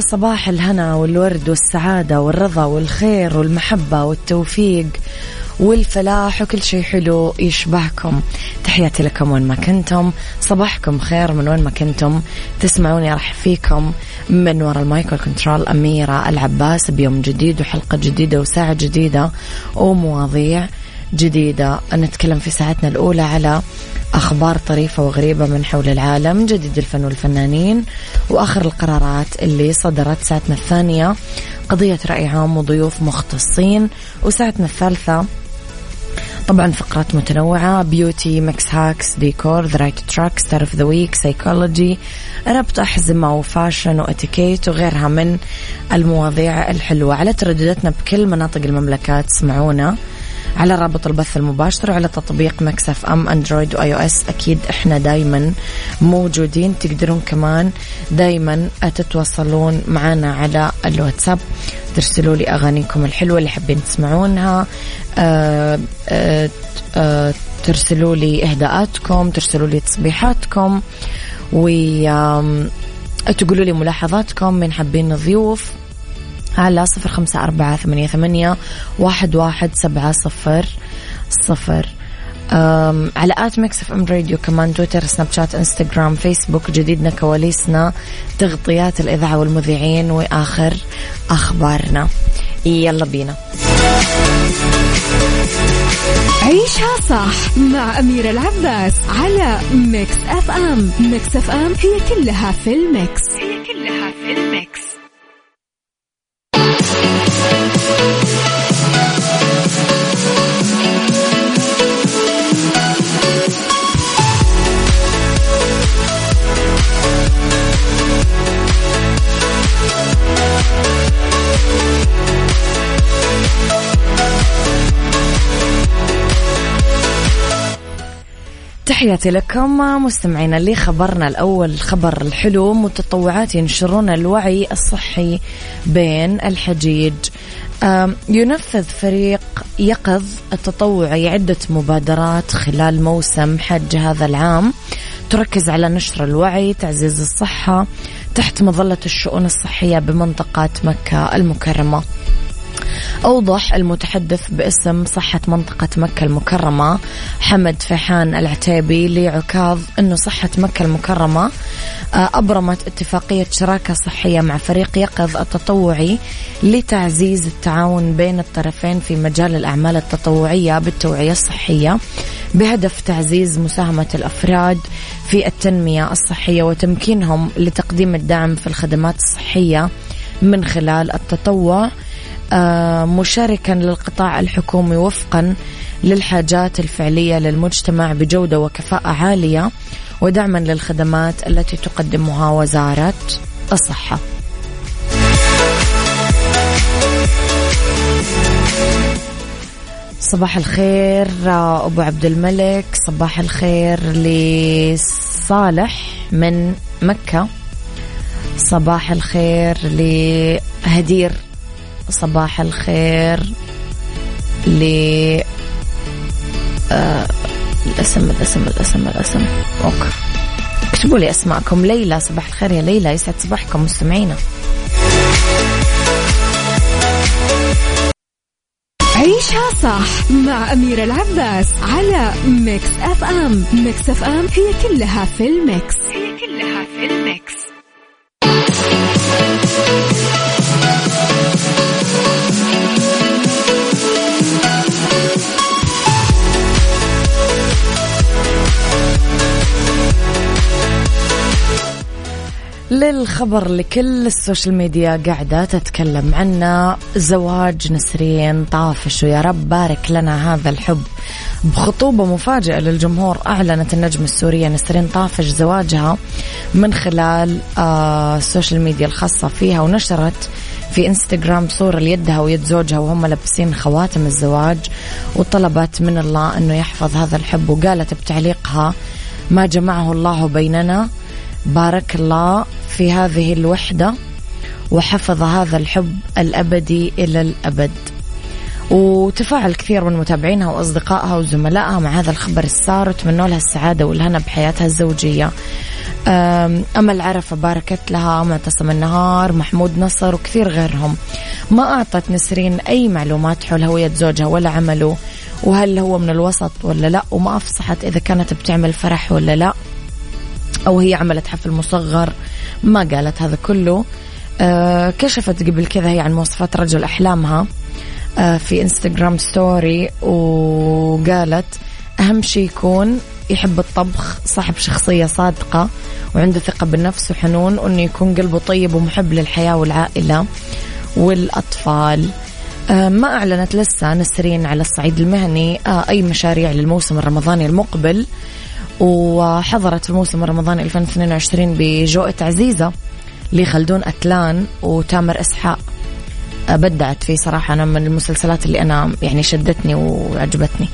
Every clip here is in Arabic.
ويا صباح الهنا والورد والسعادة والرضا والخير والمحبة والتوفيق والفلاح وكل شيء حلو يشبهكم. تحياتي لكم وين ما كنتم. صباحكم خير من وين ما كنتم. تسمعوني أرحب فيكم من وراء ال mic وال control أميرة العباس بيوم جديد وحلقة جديدة وساعة جديدة ومواضيع جديدة. نتكلم في ساعتنا الأولى على أخبار طريفة وغريبة من حول العالم جديد الفن والفنانين وآخر القرارات اللي صدرت ساعتنا الثانية. قضية رأي عام وضيوف مختصين وساعتنا الثالثة طبعا فقرات متنوعة beauty mix hacks ديكور the right track star of the week psychology ربط أحزمة و fashion وإتيكيت وغيرها من المواضيع الحلوة. على تردداتنا بكل مناطق المملكة تسمعونا. على رابط البث المباشر وعلى تطبيق Mix FM Android و iOS أكيد إحنا دايما موجودين تقدرون كمان دايما تتواصلون معنا على الواتساب. ترسلوا لي أغانيكم الحلوة اللي حابين تسمعونها. أه أه أه ترسلوا لي إهداءاتكم ترسلوا لي تصبيحاتكم و تقولوا لي ملاحظاتكم من حابين ضيوف على صفر خمسة أربعة ثمانية, ثمانية واحد, واحد سبعة صفر صفر. على at Mix FM Radio كمان تويتر سناب شات إنستغرام فيسبوك جديدنا كواليسنا تغطيات الإذاعة والمذيعين وآخر أخبارنا. يلا بينا. عيشها صح مع أميرة العباس على Mix FM. Mix FM هي كلها في ال mix. هي كلها في ال mix تحياتي لكم مستمعينا اللي خبرنا الأول الخبر الحلو. متطوعات ينشرون الوعي الصحي بين الحجيج. ينفذ فريق يقظ التطوعي عدة مبادرات خلال موسم حج هذا العام. تركز على نشر الوعي تعزيز الصحة تحت مظلة الشؤون الصحية بمنطقة مكة المكرمة. أوضح المتحدث باسم صحة منطقة مكة المكرمة حمد فيحان العتيبي لعكاظ أنه صحة مكة المكرمة آه، أبرمت اتفاقية شراكة صحية مع فريق يقظ التطوعي لتعزيز التعاون بين الطرفين في مجال الأعمال التطوعية بالتوعية الصحية بهدف تعزيز مساهمة الأفراد في التنمية الصحية وتمكينهم لتقديم الدعم في الخدمات الصحية من خلال التطوع. مشاركا للقطاع الحكومي وفقا للحاجات الفعلية للمجتمع بجودة وكفاءة عالية ودعما للخدمات التي تقدمها وزارة الصحة. صباح الخير أبو عبد الملك صباح الخير لصالح من مكة صباح الخير لهدير صباح الخير ل آه الاسم الاسم الاسم الاسم. okay. اكتبوا لي أسماءكم. ليلى صباح الخير يا ليلى. يسعد صباحكم مستمعينا. عيشها صح مع أميرة العباس على Mix FM. Mix FM هي كلها في ال mix. هي كلها في ال mix. للخبر اللي كل ال social media قاعدة تتكلم عنه. زواج نسرين طافش ويا رب بارك لنا هذا الحب. بخطوبة مفاجئة للجمهور. أعلنت النجمة السورية نسرين طافش زواجها من خلال آه ال social media الخاصة فيها ونشرت في انستغرام صورة ليدها ويد زوجها وهم لابسين خواتم الزواج وطلبت من الله أنه يحفظ هذا الحب وقالت بتعليقها ما جمعه الله بيننا بارك الله في هذه الوحدة وحفظ هذا الحب الأبدي إلى الأبد. وتفاعل كثير من متابعينها وأصدقائها وزملائها مع هذا الخبر السار. وتمنوا لها السعادة والهنا بحياتها الزوجية. أمل عرفة باركت لها معتصم النهار محمود نصر وكثير غيرهم. ما أعطت نسرين أي معلومات حول هوية زوجها ولا عمله وهل هو من الوسط ولا لا وما أفصحت إذا كانت بتعمل فرح ولا لا. أو هي عملت حفل مصغر ما قالت هذا كله. آه كشفت قبل كذا هي عن مواصفات رجل أحلامها آه في انستغرام ستوري وقالت أهم شيء يكون يحب الطبخ صاحب شخصية صادقة وعنده ثقة بالنفس وحنون وأنه يكون قلبه طيب ومحب للحياة والعائلة والأطفال. آه ما أعلنت لسه نسرين على الصعيد المهني آه أي مشاريع للموسم الرمضاني المقبل. وحضرت في موسم رمضان 2022 بجوقة عزيزة لخلدون قتلان وتامر إسحاق. بدعت فيه صراحة أنا من المسلسلات اللي أنا يعني شدتني وعجبتني.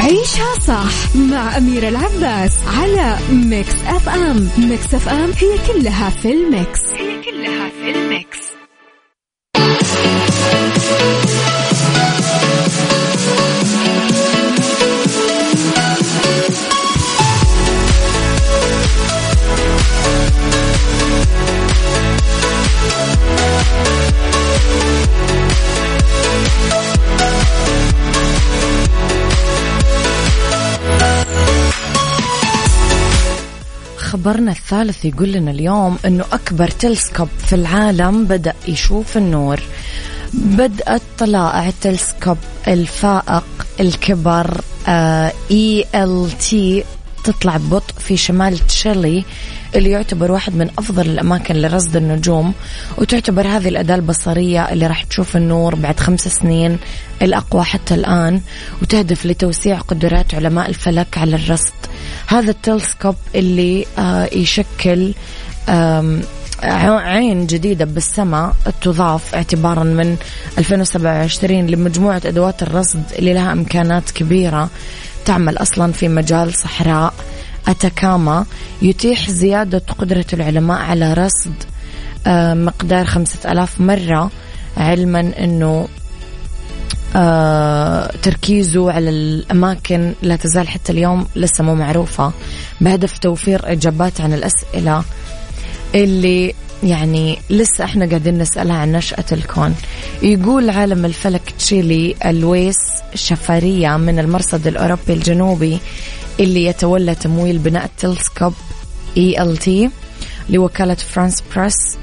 عيشها صح مع أميرة العباس على Mix FM. Mix FM هي كلها في ال mix. هي كلها في ال mix. خبرنا الثالث يقول لنا اليوم إنه أكبر تلسكوب في العالم بدأ يشوف النور. بدأت طلائع التلسكوب الفائق الكبر اي ال تي تطلع ببطء في شمال تشيلي اللي يعتبر واحد من أفضل الأماكن لرصد النجوم وتعتبر هذه الأداة البصرية اللي راح تشوف النور بعد خمس سنين الأقوى حتى الآن وتهدف لتوسيع قدرات علماء الفلك على الرصد. هذا التلسكوب اللي آه يشكل عين جديدة بالسماء تضاف اعتبارا من 2027 لمجموعة أدوات الرصد اللي لها إمكانات كبيرة. تعمل أصلا في مجال صحراء. أتاكاما يتيح زيادة قدرة العلماء على رصد مقدار خمسة ألاف مرة علما أنه آه تركيزه على الأماكن لا تزال حتى اليوم لسه مو معروفة. بهدف توفير إجابات عن الأسئلة اللي يعني لسه إحنا قاعدين نسألها عن نشأة الكون. يقول عالم الفلك تشيلي ألويس شفارية من المرصد الأوروبي الجنوبي اللي يتولى تمويل بناء التلسكوب ELT لوكالة فرانس بريس.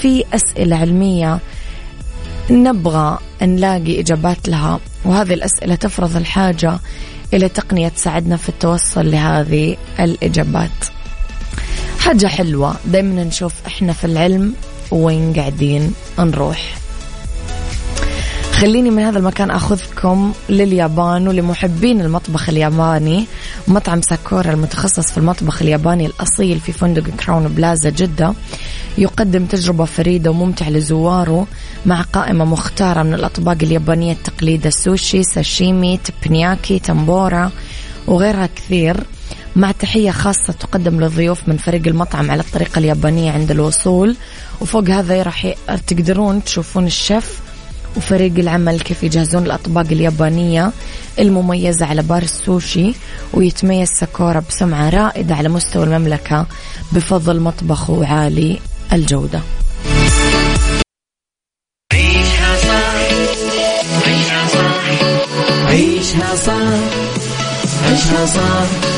في أسئلة علمية نبغى نلاقي إجابات لها وهذه الأسئلة تفرض الحاجة إلى تقنية تساعدنا في التوصل لهذه الإجابات. حاجة حلوة. دايما نشوف إحنا في العلم وين قاعدين نروح. خليني من هذا المكان أخذكم لليابان ولمحبين المطبخ الياباني. مطعم ساكورا المتخصص في المطبخ الياباني الأصيل في فندق Crowne Plaza جدة يقدم تجربة فريدة وممتعة لزواره مع قائمة مختارة من الأطباق اليابانية التقليدية السوشي ساشيمي تيبانياكي تمبورا وغيرها كثير. مع تحية خاصة تقدم للضيوف من فريق المطعم على الطريقة اليابانية عند الوصول. وفوق هذا راح تقدرون تشوفون الشيف وفريق العمل كيف يجهزون الأطباق اليابانية المميزة على بار السوشي ويتميز ساكورا بسمعة رائدة على مستوى المملكة بفضل مطبخه عالي الجودة. عيشها صح عيشها صح عيشها صح عيشها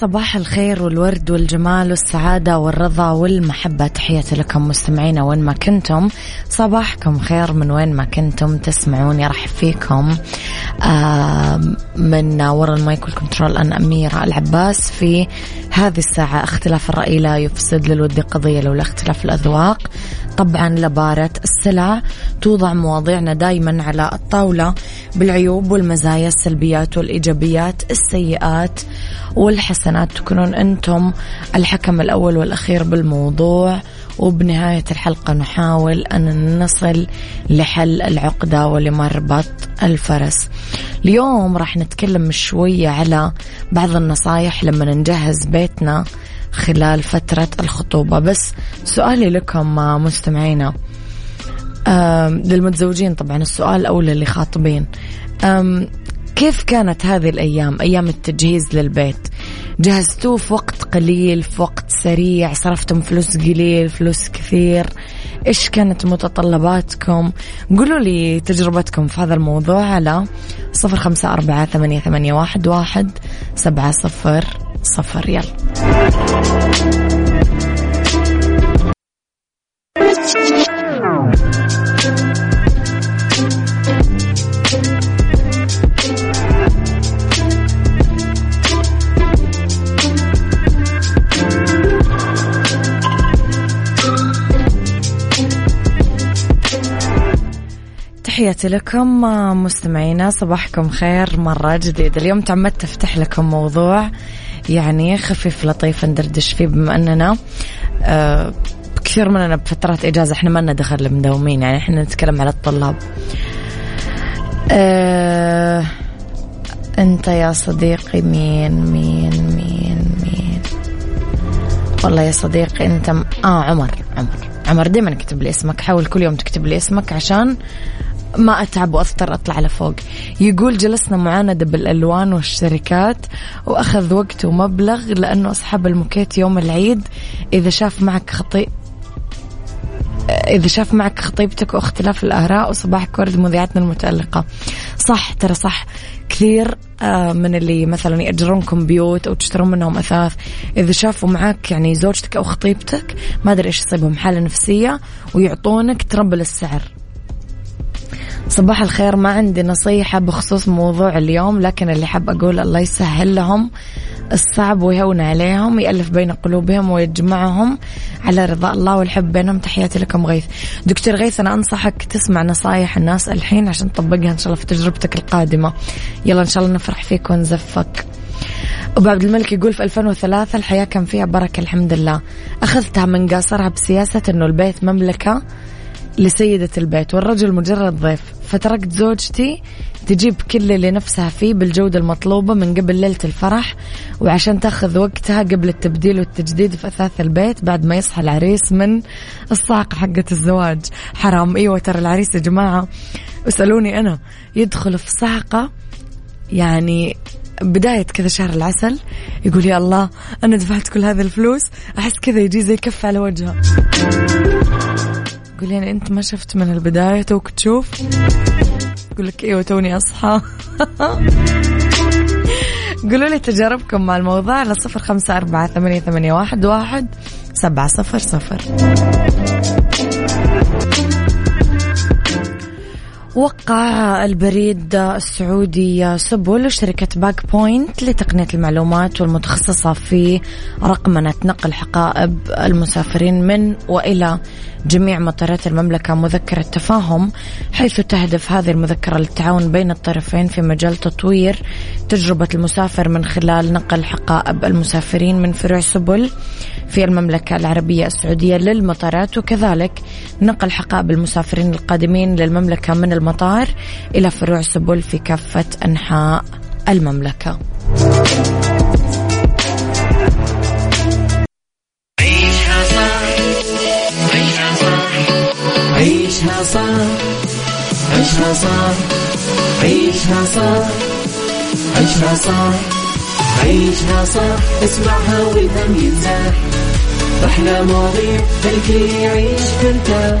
صباح الخير والورد والجمال والسعادة والرضا والمحبة. تحياتي لكم مستمعينا وين ما كنتم. صباحكم خير من وين ما كنتم تسمعوني أرحب فيكم من وراء ال mic وال control أنا أميرة العباس. في هذه الساعة اختلاف الرأي لا يفسد للود قضية لولا اختلاف الأذواق. طبعا لبارت السلع نوضع مواضيعنا دايما على الطاولة بالعيوب والمزايا السلبيات والإيجابيات السيئات والحسنات. تكونون أنتم الحكم الأول والأخير بالموضوع وبنهاية الحلقة نحاول أن نصل لحل العقدة ولمربط الفرس. اليوم راح نتكلم شوية على بعض النصايح لما نجهز بيتنا خلال فترة الخطوبة. بس سؤالي لكم مستمعينا للمتزوجين طبعا السؤال أولى اللي خاطبين كيف كانت هذه الأيام؟ أيام التجهيز للبيت. جهزتوه في وقت قليل في وقت سريع صرفتم فلوس قليل فلوس كثير. إيش كانت متطلباتكم؟ قولوا لي تجربتكم في هذا الموضوع على صفر خمسة أربعة ثمانية, ثمانية واحد, واحد سبعة صفر صفر. يلا. تحياتي لكم مستمعينا صباحكم خير مرة جديد اليوم تعمدت أفتح لكم موضوع يعني خفيف لطيف ندردش فيه بما أننا آه كثير مننا بفترات إجازة إحنا ما لنا دخل مداومين يعني إحنا نتكلم على الطلاب. آه أنت يا صديقي مين مين مين مين؟ والله يا صديقي أنت م... آه عمر عمر. عمر دائما اكتب لي اسمك حاول كل يوم تكتب لي اسمك عشان ما أتعب وأضطر أطلع لفوق. يقول جلسنا معاندة بالألوان والشركات وأخذ وقت ومبلغ لأنه أصحاب الموكيت يوم العيد إذا شاف معك خطيب إذا شاف معك خطيبتك واختلاف الآراء وصباحك ورد مذيعتنا المتألقة. صح ترى صح. كثير آه، من اللي مثلا يأجرونكم بيوت أو تشترون منهم أثاث إذا شافوا معك يعني زوجتك أو خطيبتك ما أدري إيش يصيبهم حالة نفسية ويعطونك تربل السعر. صباح الخير ما عندي نصيحة بخصوص موضوع اليوم لكن اللي حاب أقول الله يسهل لهم الصعب ويهون عليهم يألف بين قلوبهم ويجمعهم على رضا الله والحب بينهم. تحياتي لكم غيث. دكتور غيث أنا أنصحك تسمع نصايح الناس الحين عشان تطبقها إن شاء الله في تجربتك القادمة. يلا إن شاء الله نفرح فيك ونزفك. أبو عبد الملك يقول في 2003 الحياة كان فيها بركة الحمد لله. أخذتها من قاصرها بسياسة أنه البيت مملكة لسيدة البيت والرجل مجرد ضيف فتركت زوجتي تجيب كل اللي نفسها فيه بالجودة المطلوبة من قبل ليلة الفرح وعشان تأخذ وقتها قبل التبديل والتجديد في أثاث البيت بعد ما يصحى العريس من الصاعقة حقة الزواج. حرام. أيوة ترى العريس يا جماعة اسألوني أنا. يدخل في صعقة يعني بداية كذا شهر العسل يقول يا الله أنا دفعت كل هذه الفلوس أحس كذا يجي زي كف على وجهه. يقول يعني أنت ما شفت من البداية توك تشوف. يقول لك إيوه توني أصحى. قولوا لي تجاربكم مع الموضوع على صفر خمسة أربعة ثمانية, ثمانية واحد, واحد سبعة صفر صفر. وقع البريد السعودي سبل شركة BagPoint لتقنية المعلومات والمتخصصة في رقمنة نقل حقائب المسافرين من وإلى جميع مطارات المملكة مذكرة تفاهم حيث تهدف هذه المذكرة للتعاون بين الطرفين في مجال تطوير تجربة المسافر من خلال نقل حقائب المسافرين من فروع سبل في المملكة العربية السعودية للمطارات وكذلك نقل حقائب المسافرين القادمين للمملكة من المطار إلى فروع سبل في كافة أنحاء المملكة. عيشها صح عيشها صح عيشها صح عيشها صح عيشها صح عيشها صح عيشها صح اسمعها والهم ينزاح أحلى مواضيع الكل يعيش ترتاح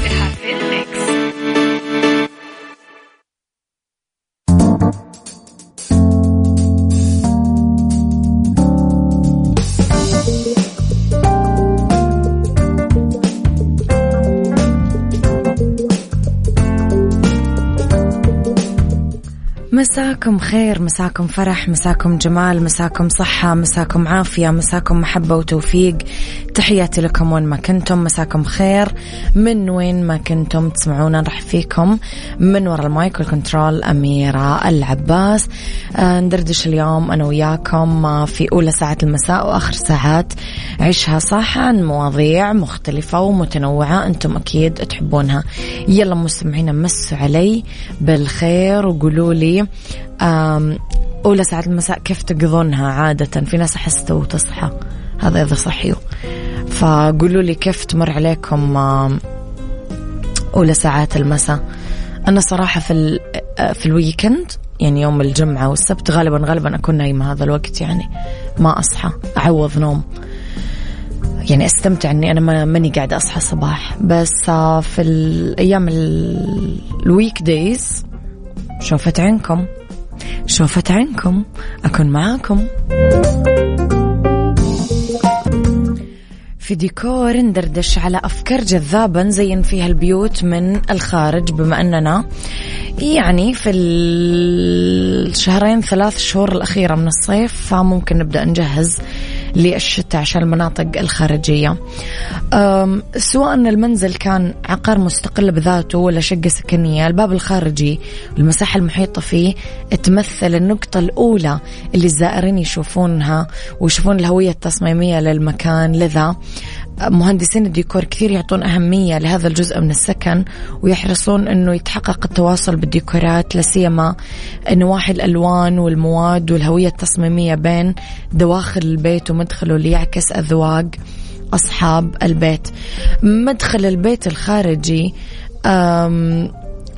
مساكم خير مساكم فرح مساكم جمال مساكم صحة مساكم عافية مساكم محبة وتوفيق. تحياتي لكم وين ما كنتم مساكم خير. من وين ما كنتم تسمعونا نرحب فيكم من وراء المايك والكنترول أميرة العباس. آه ندردش اليوم أنا وياكم آه في أولى ساعات المساء وآخر ساعات عيشها صح عن مواضيع مختلفة ومتنوعة أنتم أكيد تحبونها. يلا مستمعينا مسوا علي بالخير وقولوا لي أولى ساعات المساء كيف تقضونها عادة؟ في ناس أحس تو تصحى هذا إذا صحيوا. فقولوا لي كيف تمر عليكم أولى ساعات المساء؟ أنا صراحة في في ال weekend يعني يوم الجمعة والسبت غالبا غالبا أكون نايمة هذا الوقت يعني ما أصحى أعوض نوم. يعني أستمتع إني أنا ماني قاعدة أصحى الصباح بس آه، في الأيام ال weekdays شوفت عينكم. شوفت عينكم. أكون معاكم. في ديكور ندردش على أفكار جذابة نزين فيها البيوت من الخارج بما أننا يعني في الشهرين ثلاث شهور الأخيرة من الصيف فممكن نبدأ نجهز للشتاء عشان المناطق الخارجية. سواء المنزل كان عقار مستقل بذاته ولا شقة سكنية الباب الخارجي والمساحة المحيطة فيه تمثل النقطة الأولى اللي الزائرين يشوفونها ويشوفون الهوية التصميمية للمكان لذا مهندسين الديكور كثير يعطون أهمية لهذا الجزء من السكن ويحرصون أنه يتحقق التواصل بالديكورات لسيما نواحي الألوان والمواد والهوية التصميمية بين دواخل البيت ومدخله ليعكس أذواق أصحاب البيت. مدخل البيت الخارجي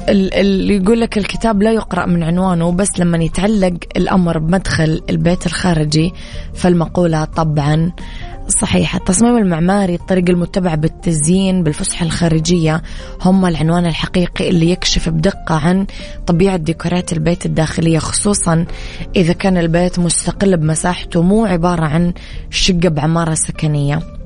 اللي يقول لك الكتاب لا يقرأ من عنوانه بس لما يتعلق الأمر بمدخل البيت الخارجي فالمقولة طبعا صحيح التصميم المعماري الطريقة المتبعة بالتزيين بالفسحة الخارجية هم العنوان الحقيقي اللي يكشف بدقة عن طبيعة ديكورات البيت الداخلية خصوصا إذا كان البيت مستقل بمساحته مو عبارة عن شقة بعمارة سكنية.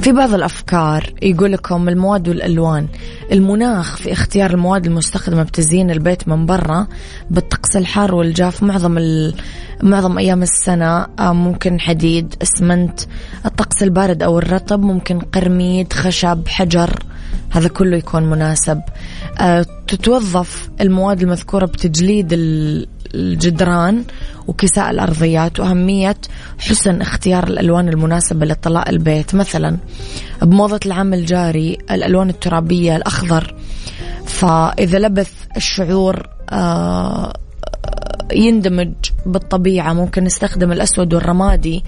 في بعض الأفكار يقول لكم المواد والألوان. المناخ في اختيار المواد المستخدمة بتزيين البيت من برا بالطقس الحار والجاف معظم معظم أيام السنة آه، ممكن حديد أسمنت الطقس البارد أو الرطب ممكن قرميد خشب حجر هذا كله يكون مناسب. آه، تتوظف المواد المذكورة بتجليد الجدران وكساء الأرضيات وأهمية حسن اختيار الألوان المناسبة لطلاء البيت. مثلا بموضة العام الجاري الألوان الترابية الأخضر فإذا لبث الشعور آه، يندمج بالطبيعة. ممكن نستخدم الأسود والرمادي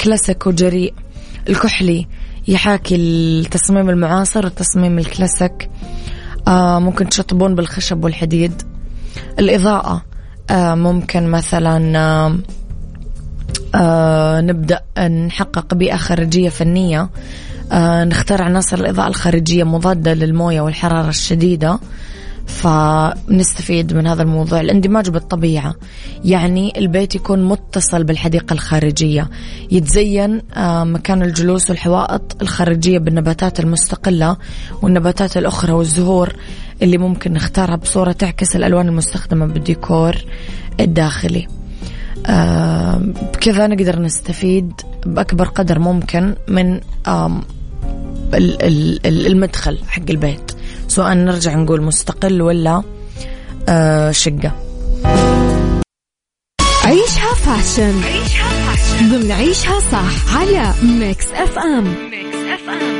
كلاسيك وجريء. الكحلي يحاكي التصميم المعاصر التصميم الكلاسيك. آه، ممكن تشطبون بالخشب والحديد. الإضاءة. آه، ممكن مثلا آه، نبدأ نحقق بيئة خارجية فنية. نختار عناصر الإضاءة الخارجية مضادة للموية والحرارة الشديدة. فنستفيد من هذا الموضوع. الاندماج بالطبيعة. يعني البيت يكون متصل بالحديقة الخارجية. يتزين آه، مكان الجلوس والحوائط الخارجية بالنباتات المستقلة والنباتات الأخرى والزهور. اللي ممكن نختارها بصورة تعكس الألوان المستخدمة بالديكور الداخلي. آه، بكذا نقدر نستفيد بأكبر قدر ممكن من المدخل حق البيت. سواء نرجع نقول مستقل ولا آه شقة. عيشها fashion. عيشها fashion. ضمن عيشها صح على Mix FM. Mix FM.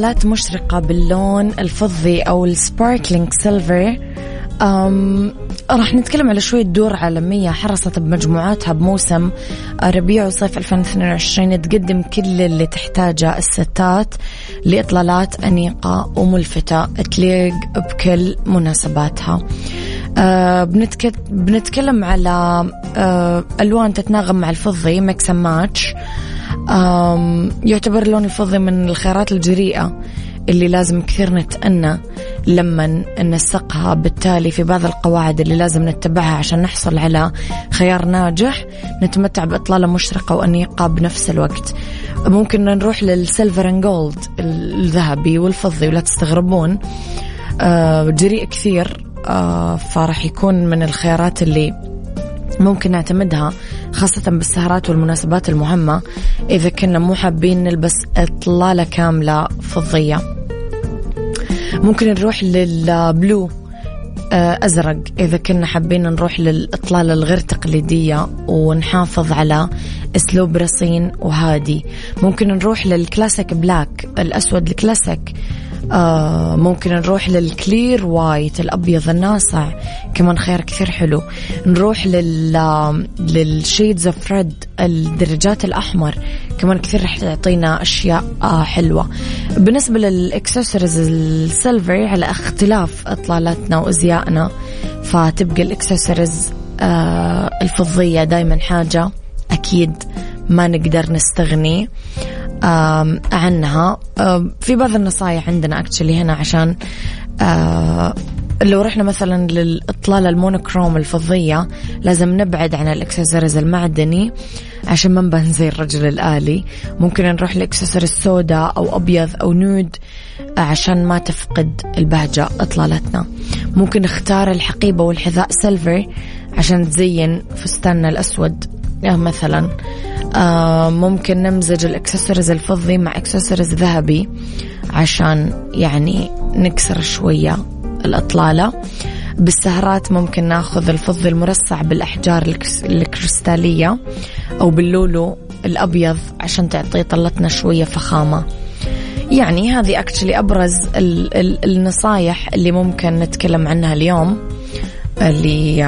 إطلالات مشرقة باللون الفضي أو ال sparkling silver. راح نتكلم على شوية دور عالمية حرصت بمجموعاتها بموسم ربيع وصيف 2022 تقدم كل اللي تحتاجه الستات لإطلالات أنيقة وملفتة تليق بكل مناسباتها. أه بنتكلم على أه ألوان تتناغم مع الفضي mix match. يعتبر اللون الفضي من الخيارات الجريئة اللي لازم كثير نتأنى لما ننسقها بالتالي في بعض القواعد اللي لازم نتبعها عشان نحصل على خيار ناجح نتمتع بإطلالة مشرقة وأنيقة بنفس الوقت. ممكن نروح للسيلفر أند جولد الذهبي والفضي ولا تستغربون. آه، جريء كثير. آه، فراح يكون من الخيارات اللي ممكن نعتمدها خاصة بالسهرات والمناسبات المهمة إذا كنا مو حابين نلبس إطلالة كاملة فضية. ممكن نروح لل blue آه، أزرق إذا كنا حابين نروح للإطلالة الغير تقليدية ونحافظ على أسلوب رصين وهادي. ممكن نروح لل classic black الأسود الكلاسيك آه ممكن نروح لل clear white الأبيض الناصع. كمان خيار كثير حلو. نروح لل لل shades of red الدرجات الأحمر. كمان كثير رح تعطينا أشياء آه حلوة. بالنسبة لل accessories ال silver على اختلاف إطلالاتنا وأزيائنا فتبقى الإكسسوارز آه الفضية دايما حاجة أكيد ما نقدر نستغني. عنها. في بعض النصايح عندنا actually هنا عشان لو رحنا مثلا للإطلالة ال monochrome الفضية لازم نبعد عن الإكسسوارز المعدني عشان ما نبان زي الرجل الآلي. ممكن نروح لإكسسوار السوداء أو أبيض أو nude عشان ما تفقد البهجة إطلالتنا. ممكن نختار الحقيبة والحذاء silver عشان تزين فستاننا الأسود. مثلا آه ممكن نمزج الاكسسوارز الفضي مع اكسسوارز ذهبي عشان يعني نكسر شوية الأطلالة. بالسهرات ممكن ناخذ الفضي المرصع بالأحجار الكريستالية أو باللولو الأبيض عشان تعطي طلتنا شوية فخامة. يعني هذه اكشلي أبرز ال ال النصايح اللي ممكن نتكلم عنها اليوم اللي